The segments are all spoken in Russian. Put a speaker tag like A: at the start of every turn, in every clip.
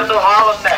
A: left of Harlem.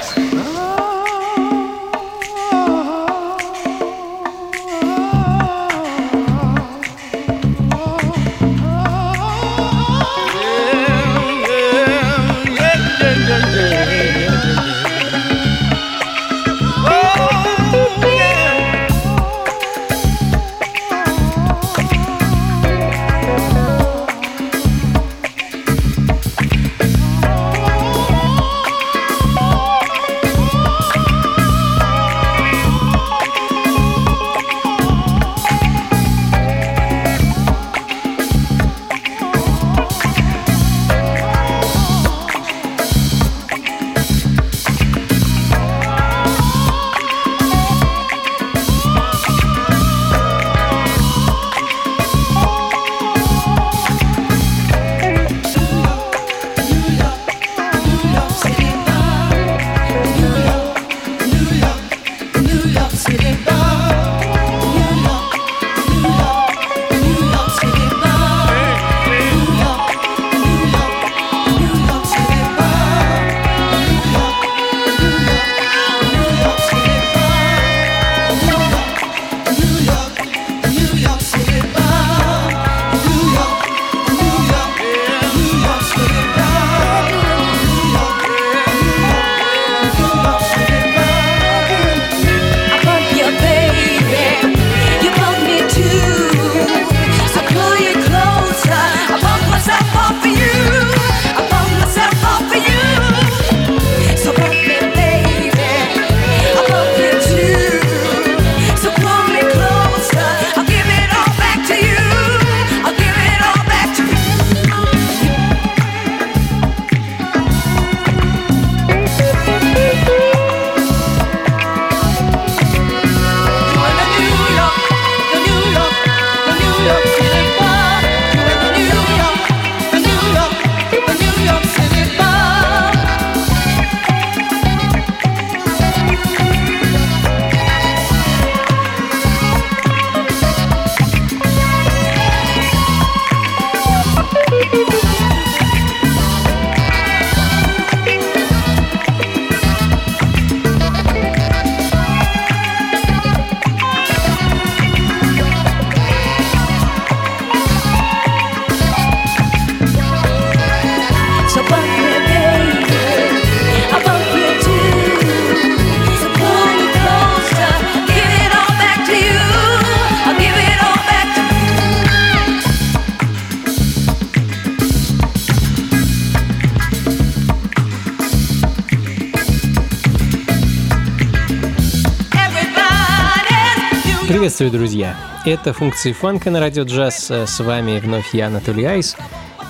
B: Приветствую, друзья! Это функции фанка на радио джаз. С вами вновь я, Анатолий Айс.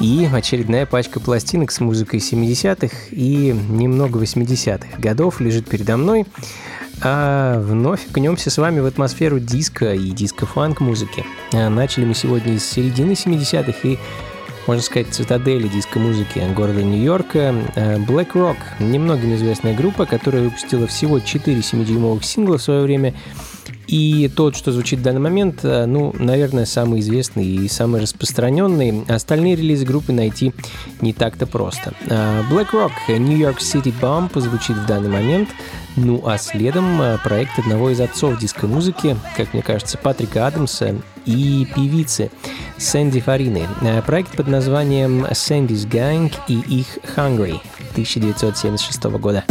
B: И очередная пачка пластинок с музыкой 70-х и немного 80-х годов лежит передо мной. А вновь окунемся с вами в атмосферу диска и диско-фанк музыки. А начали мы сегодня с середины 70-х и можно сказать, цитадели диско-музыки города Нью-Йорка. А, Black Rock – немногим известная группа, которая выпустила всего 4 7-дюймовых сингла в свое время – и тот, что звучит в данный момент, э, ну, наверное, самый известный и самый распространенный. Остальные релизы группы найти не так-то просто. Э, Black Rock New York City Bump звучит в данный момент. Ну а следом э, проект одного из отцов диско-музыки, как мне кажется, Патрика Адамса и певицы Сэнди Фарины. Проект под названием Sandy's Gang и их Hungry 1976 года.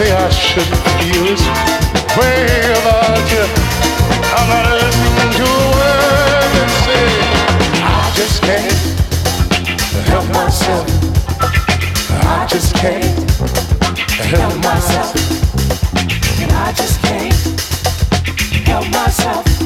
C: Say I
D: shouldn't feel this way about you. I'm not listening to a word they say. I just can't help myself. I just can't help myself.
C: And I just can't help myself.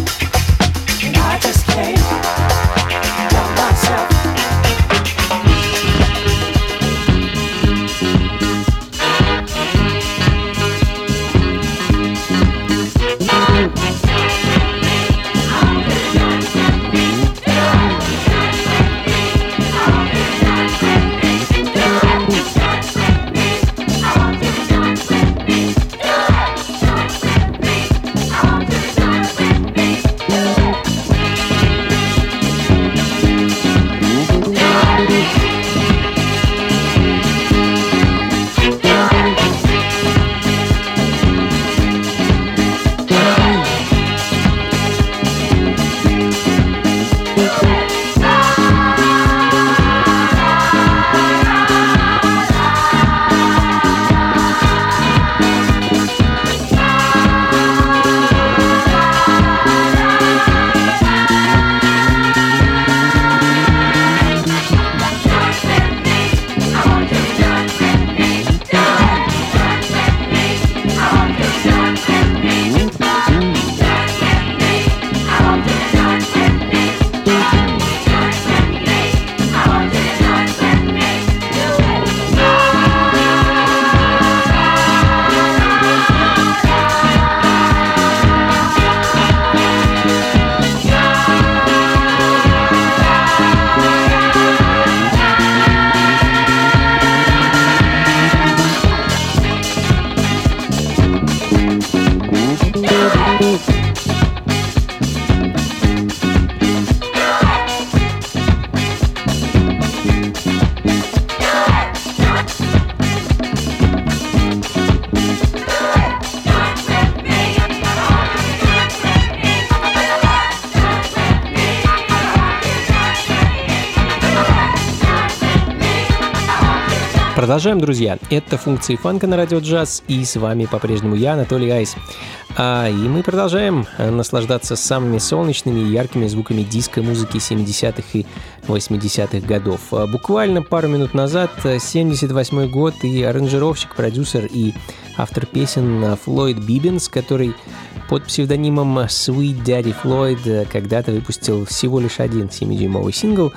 B: Продолжаем, друзья. Это функции фанка на радио джаз, и с вами по-прежнему я, Анатолий Айс. А, и мы продолжаем э, наслаждаться самыми солнечными и яркими звуками диско-музыки 70-х и 80-х годов. А, Буквально пару минут назад, 78 год, и аранжировщик, продюсер и автор песен э, Флойд Бибенс, который под псевдонимом Sweet Daddy Floyd э, когда-то выпустил всего лишь один 7-дюймовый сингл.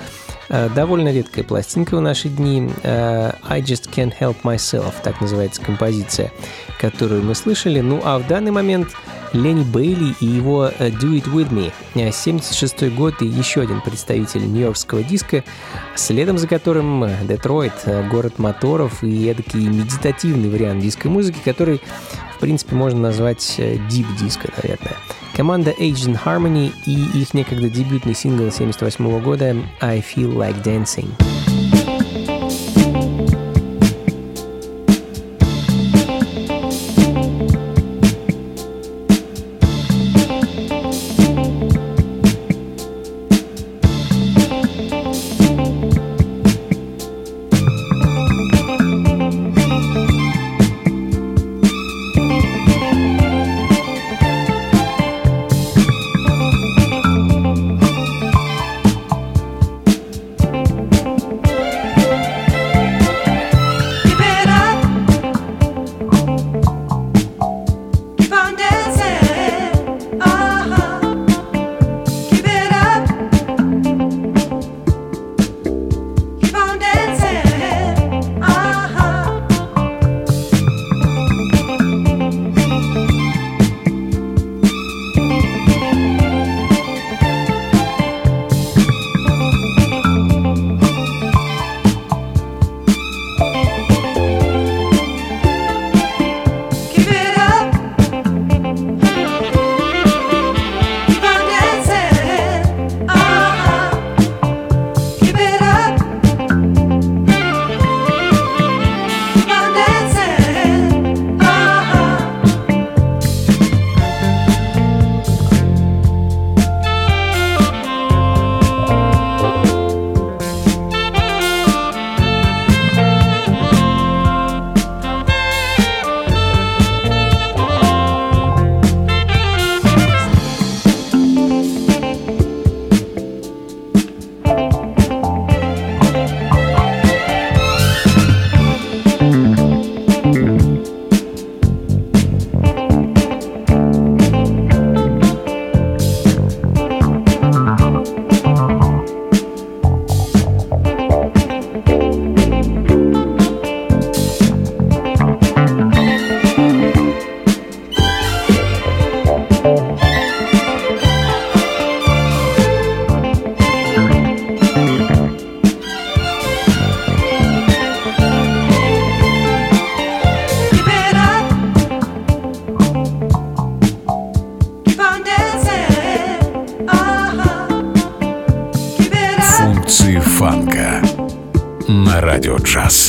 B: Э, Довольно редкая пластинка в наши дни. Э, I Just Can't Help Myself, так называется композиция, которую мы слышали. Ну а в данный момент Ленни Бейли и его э, Do It With Me. 76 год и еще один представитель нью-йоркского диска, следом за которым э, Детройт, э, город моторов и эдакий медитативный вариант диско-музыки, который, в принципе, можно назвать э, дип-диско, наверное. Команда Agent Harmony и их некогда дебютный сингл 78 года I Feel Like Dancing.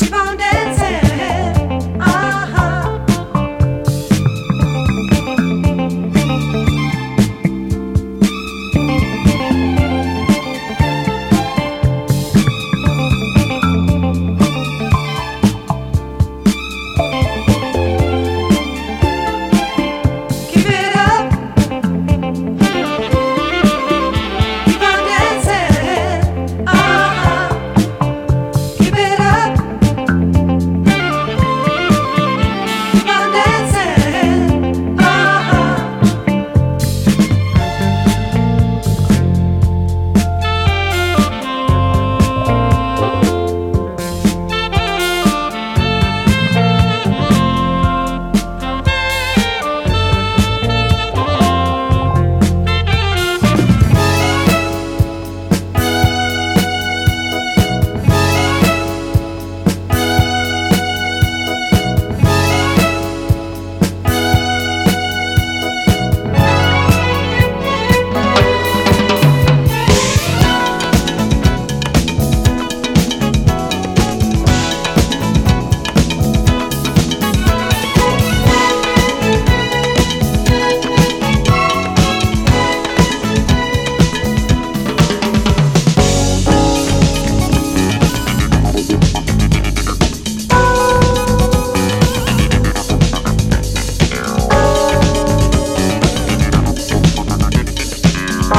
E: На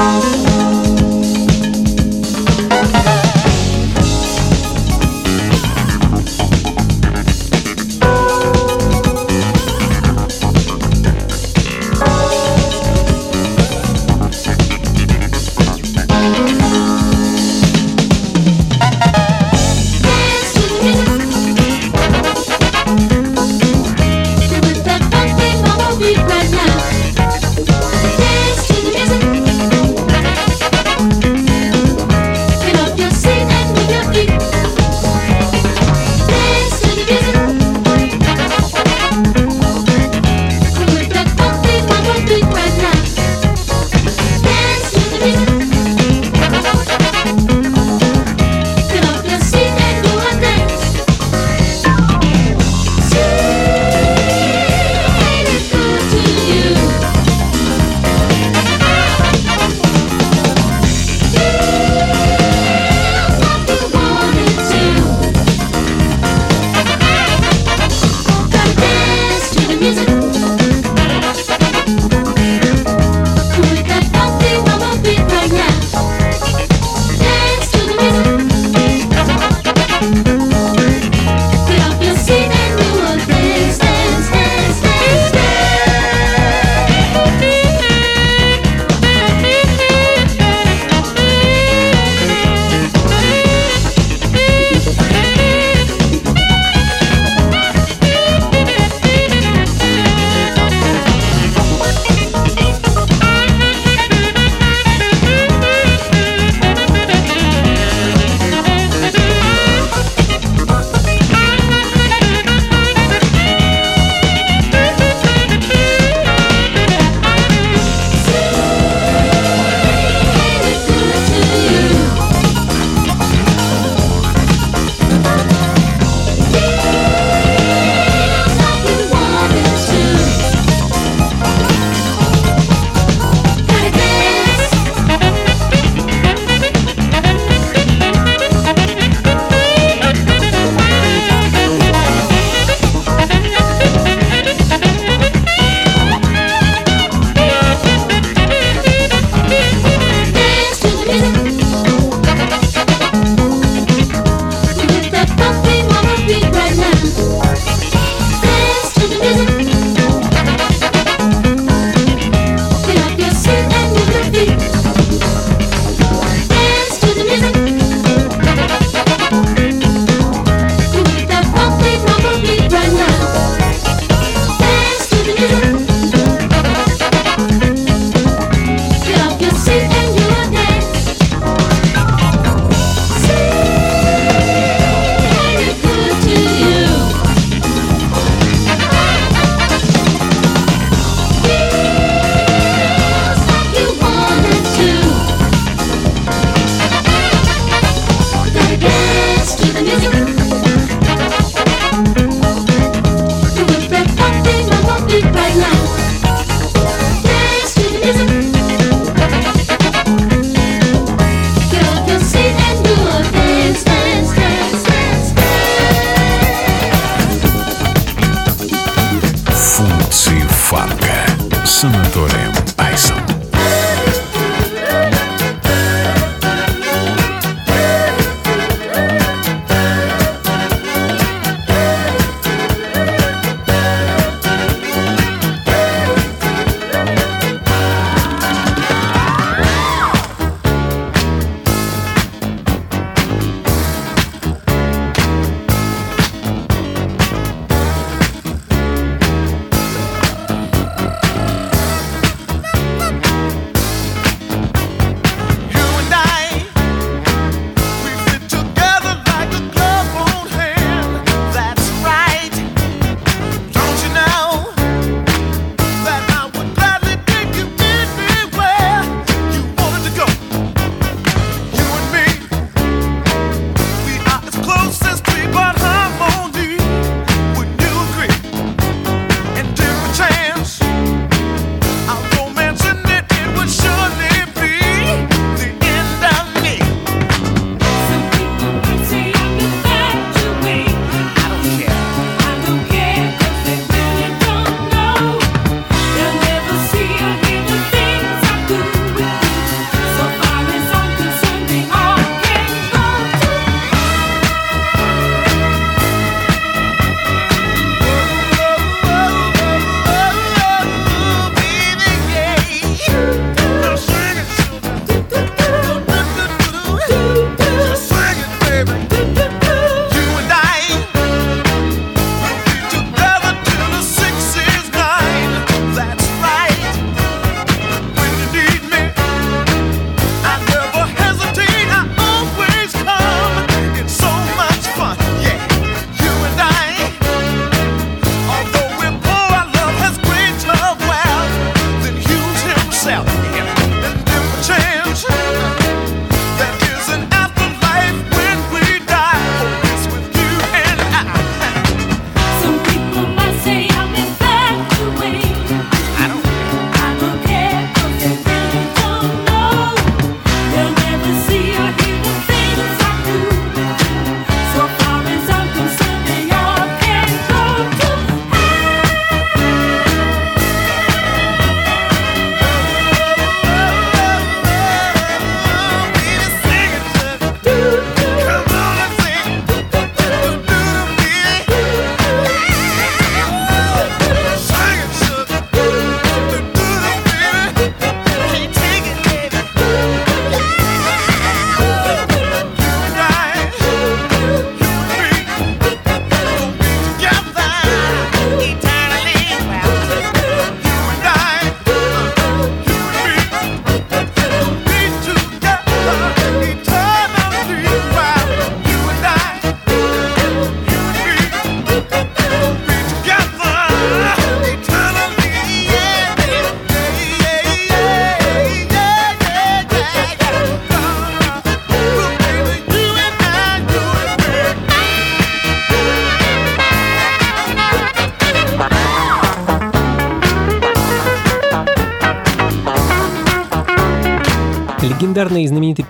B: Oh.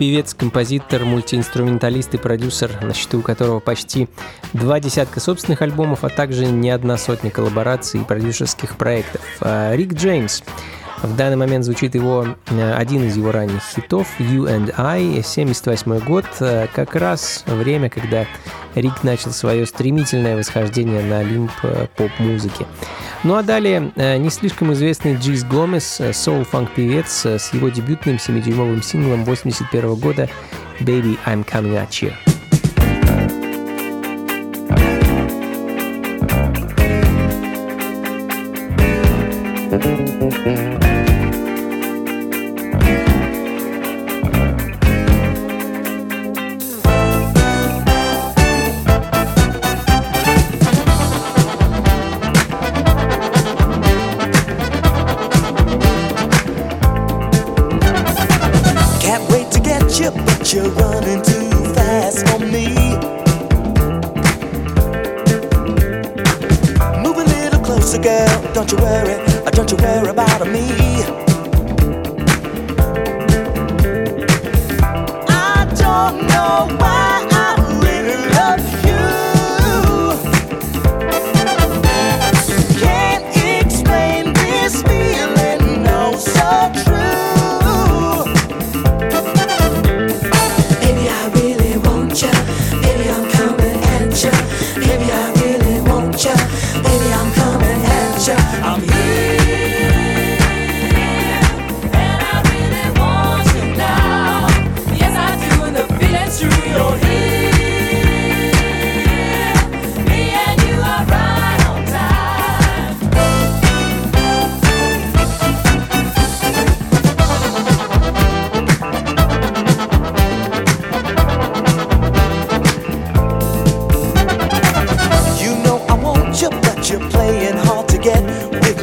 B: певец, композитор, мультиинструменталист и продюсер, на счету которого почти два десятка собственных альбомов, а также не одна сотня коллабораций и продюсерских проектов. А, Рик Джеймс в данный момент звучит его э, один из его ранних хитов «You and I», 78 год, э, как раз время, когда Рик начал свое стремительное восхождение на олимп э, поп-музыки. Ну а далее не слишком известный Джиз Гомес, соул-фанк-певец с его дебютным 7-дюймовым синглом 81 года «Baby, I'm Coming At You».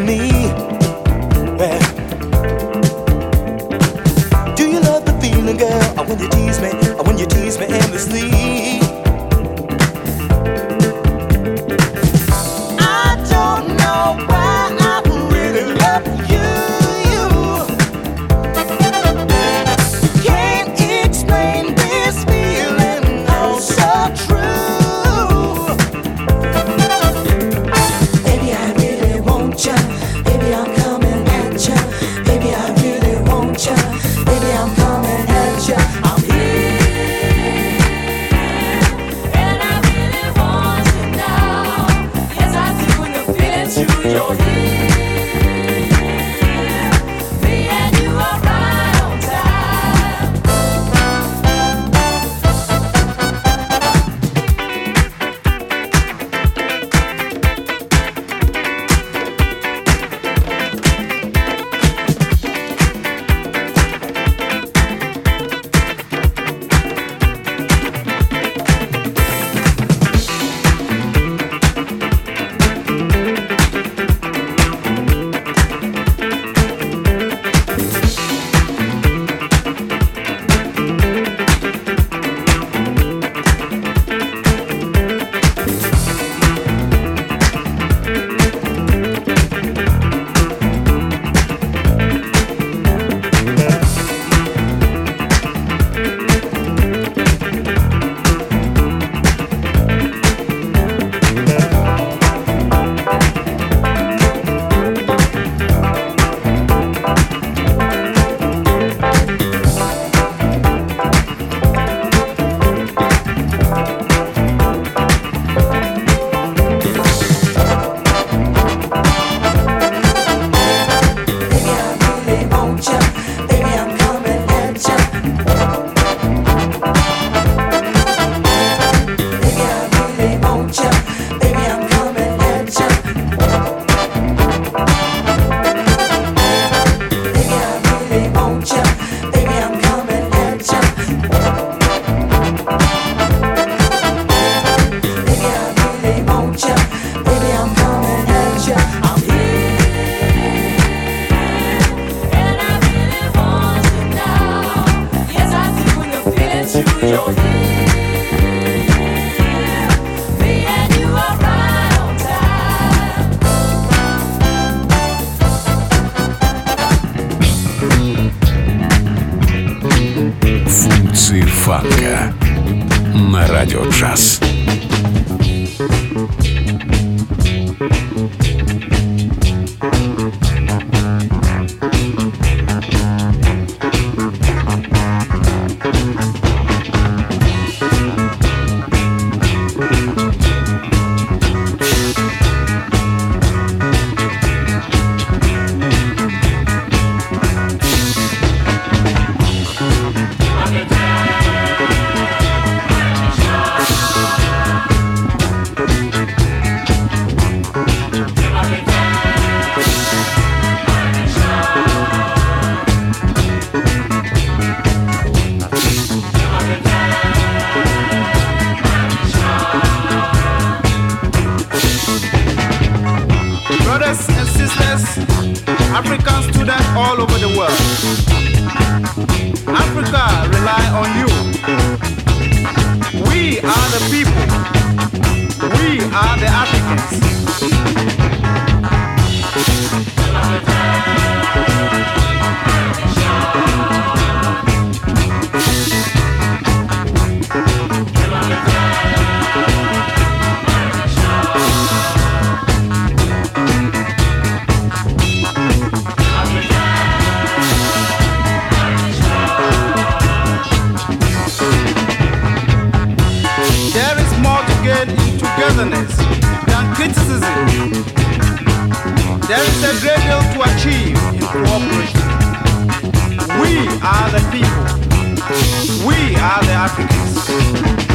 F: me.
G: Over the world. Africa rely on you. We are the people. We are the Africans. Is a great deal to achieve in cooperation. We are the people. We are the Africans.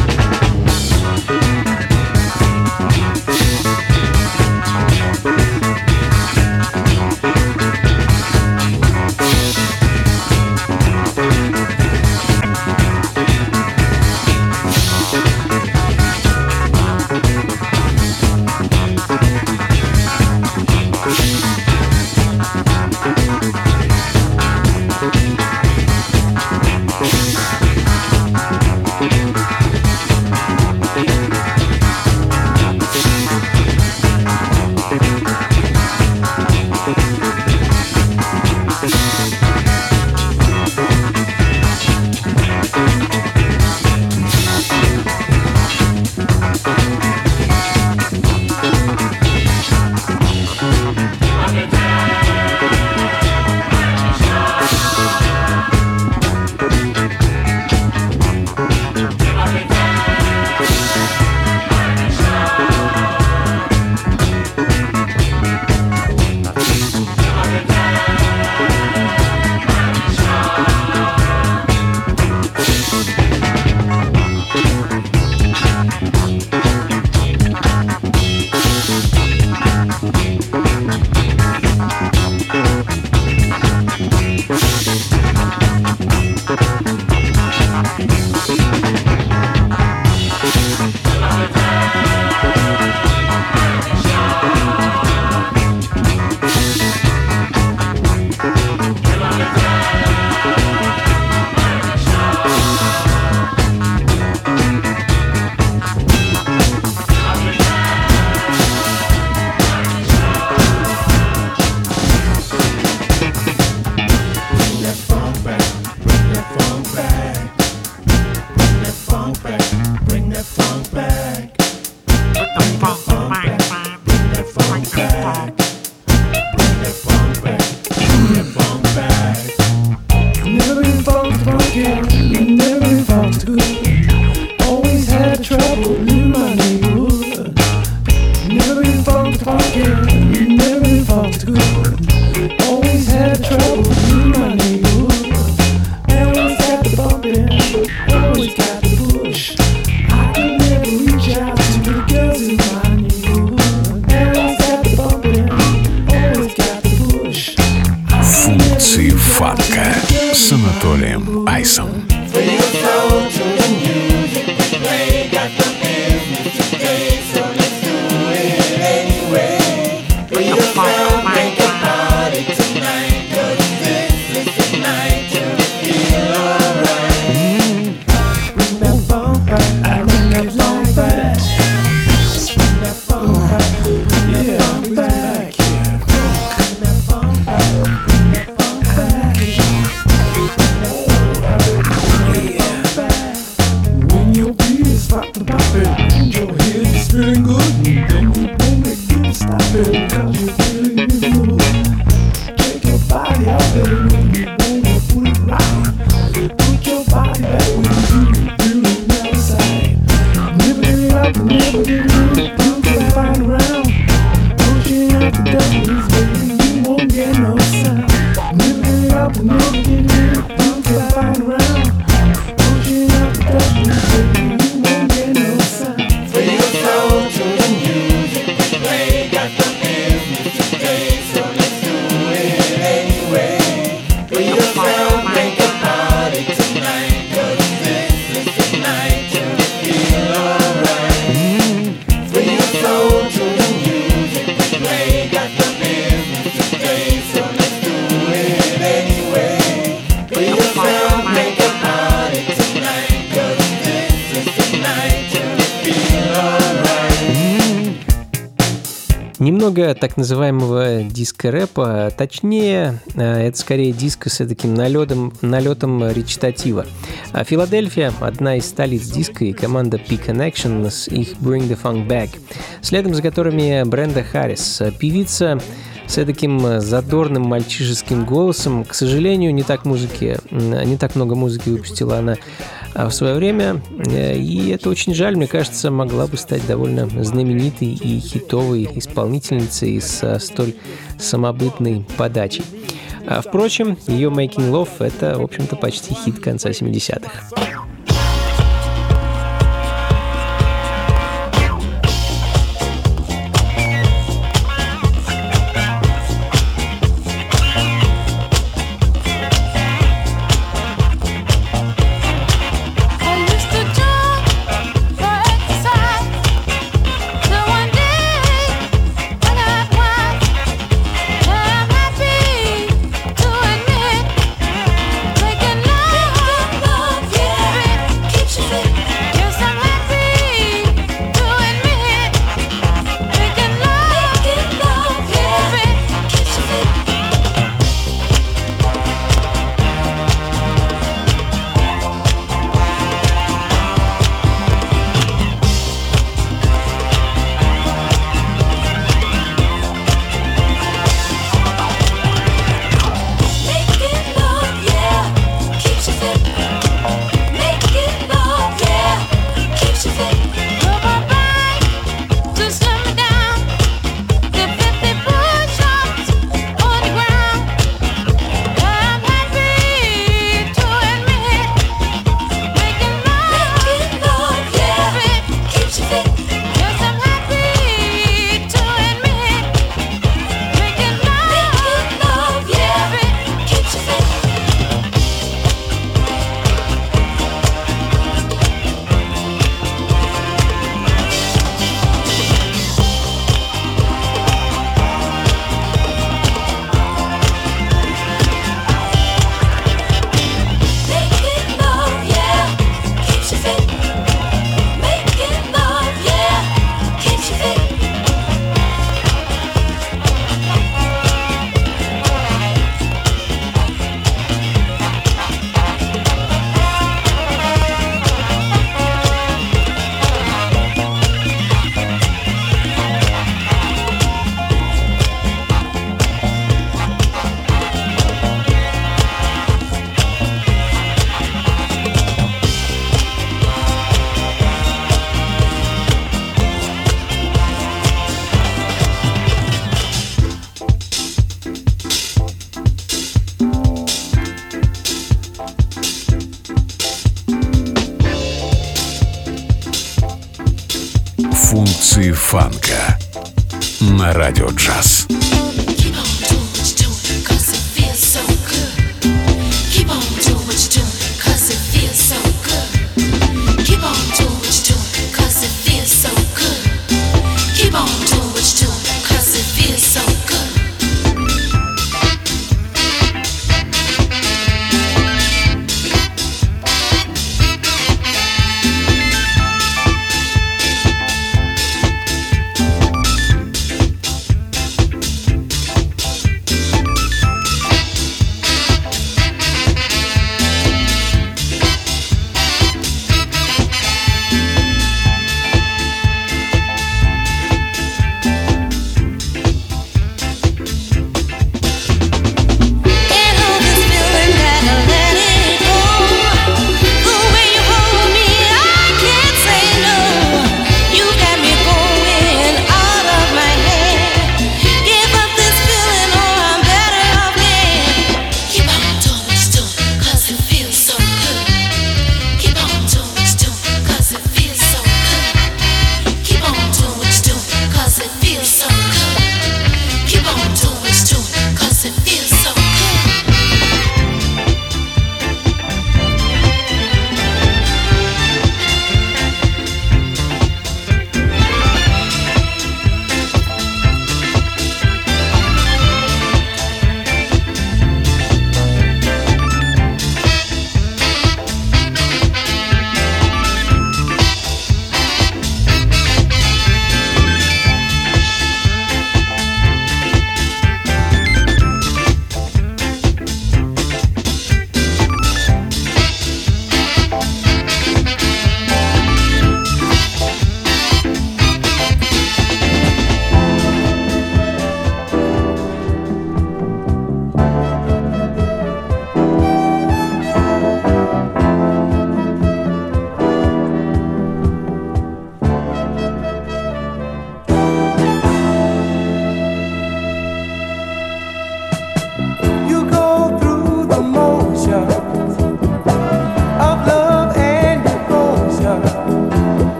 H: Называемого диско-рэпа, точнее, э, это скорее диско с таким налетом, налетом речитатива. А Филадельфия – одна из столиц диска и команда P-Connection с их Bring the Funk Back, следом за которыми Бренда Харрис, певица с таким задорным мальчишеским голосом. К сожалению, не так, музыки, не так много музыки выпустила она а в свое время, э, и это очень жаль, мне кажется, могла бы стать довольно знаменитой и хитовой исполнительницей со столь самобытной подачей. А, впрочем, ее Making Love — это, в общем-то, почти хит конца 70-х.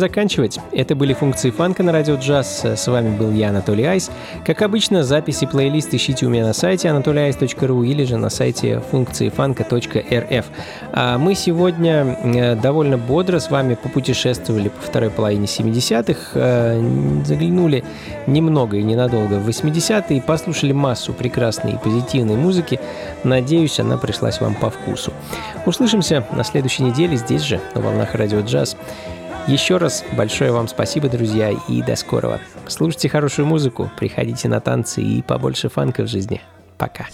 B: Заканчивать. Это были функции фанка на радио джаз. С вами был я, Анатолий Айс. Как обычно, записи плейлист ищите у меня на сайте anatolyice.ru или же на сайте функции фанка.рф. А мы сегодня э, довольно бодро с вами попутешествовали по второй половине 70-х, э, заглянули немного и ненадолго в 80-е, послушали массу прекрасной и позитивной музыки. Надеюсь, она пришлась вам по вкусу. Услышимся на следующей неделе здесь же, на волнах радио джаз. Еще раз большое вам спасибо, друзья, и до скорого. Слушайте хорошую музыку, приходите на танцы и побольше фанка в жизни. Пока.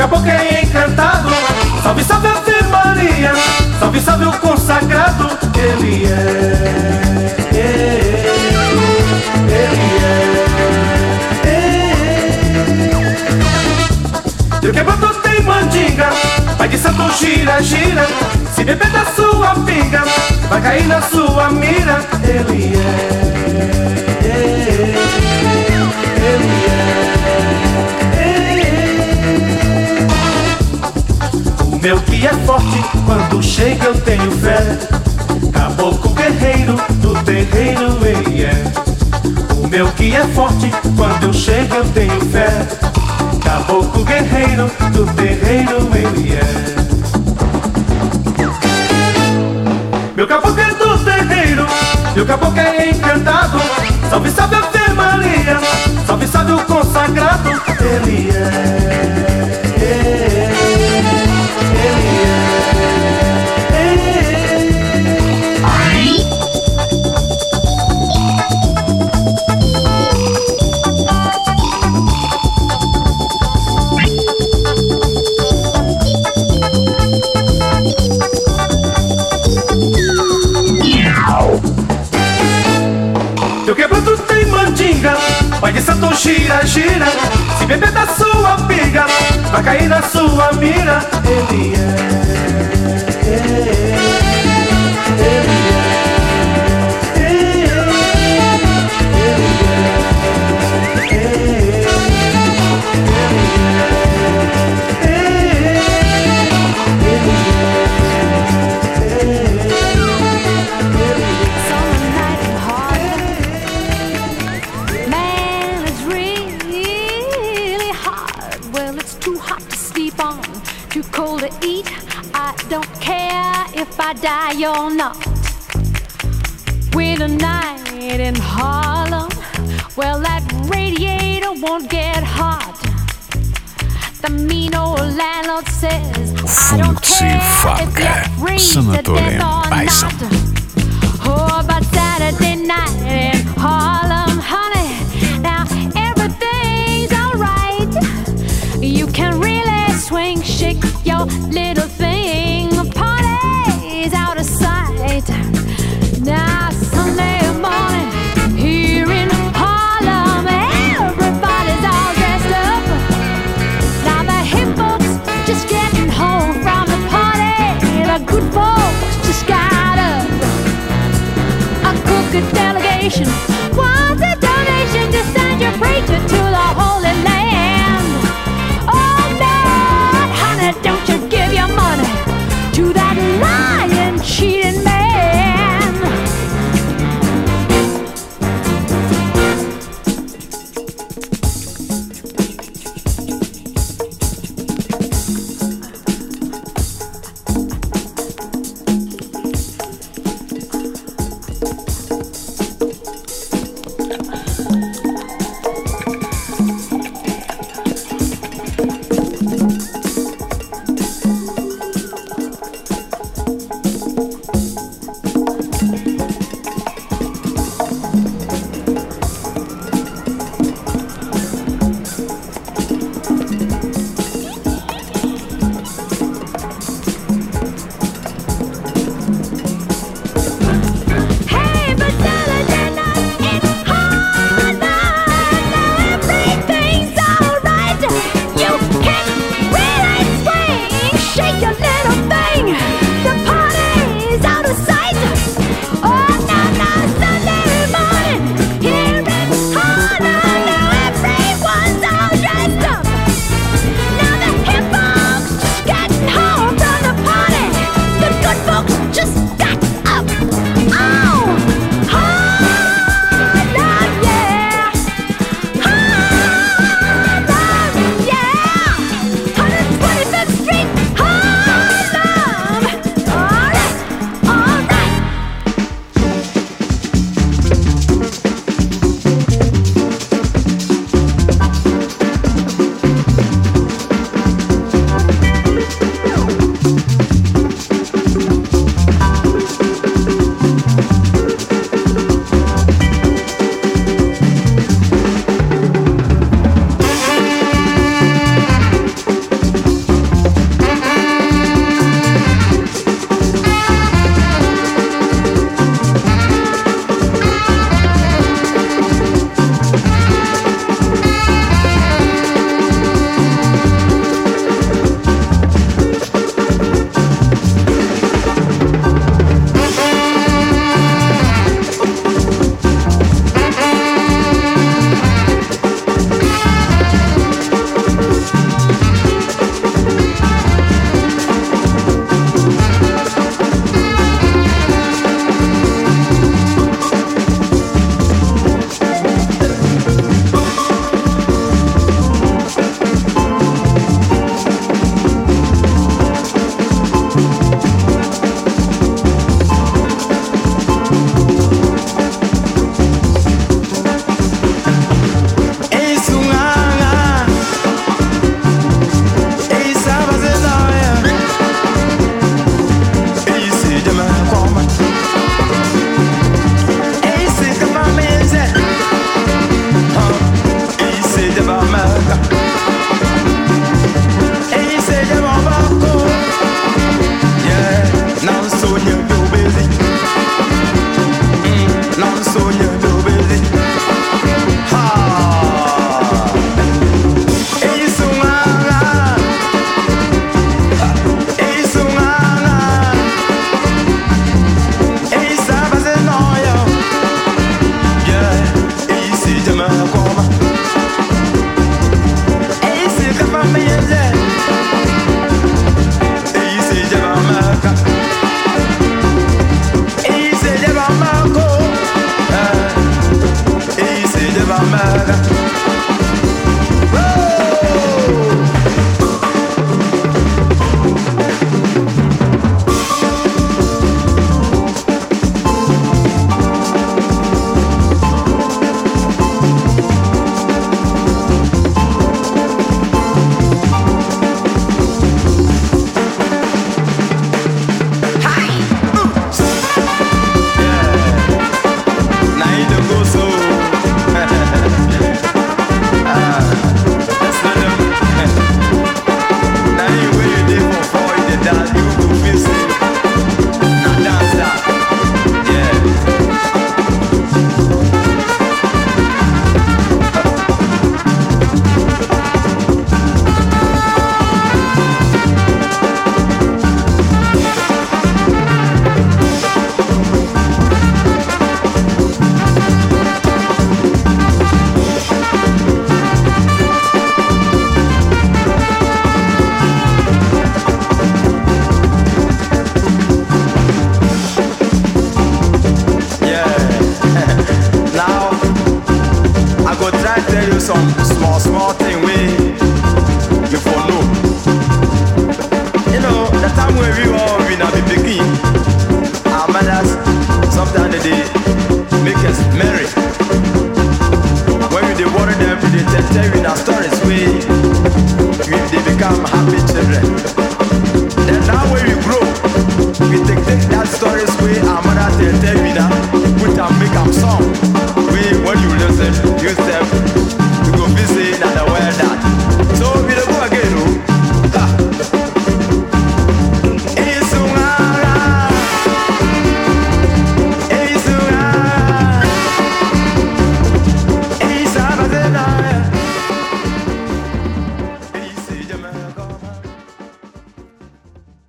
I: Caboclo é encantado. Salve, salve Ave Maria, salve, salve o consagrado. Ele é, ele é. Meu quebrado tem mandinga, pai de santo gira, gira. Se beber da sua pinga, vai cair na sua mira. Ele é, meu que é forte, quando chega eu tenho fé. Caboclo guerreiro do terreiro ele é. O meu que é forte, quando eu chego eu tenho fé. Caboclo guerreiro do terreiro ele é. Meu caboclo é do terreiro, meu caboclo é encantado. Salve, salve Ave Maria, salve, salve o consagrado. Ele é. Pai de santo gira, gira. Se beber da sua pinga, vai cair na sua mira. Ele é,
H: die or not. With a night in Harlem, well, that radiator won't get hot. The mean old landlord says, I to Oh, but Saturday night in Harlem, honey, now everything's alright. You can really swing, shake your little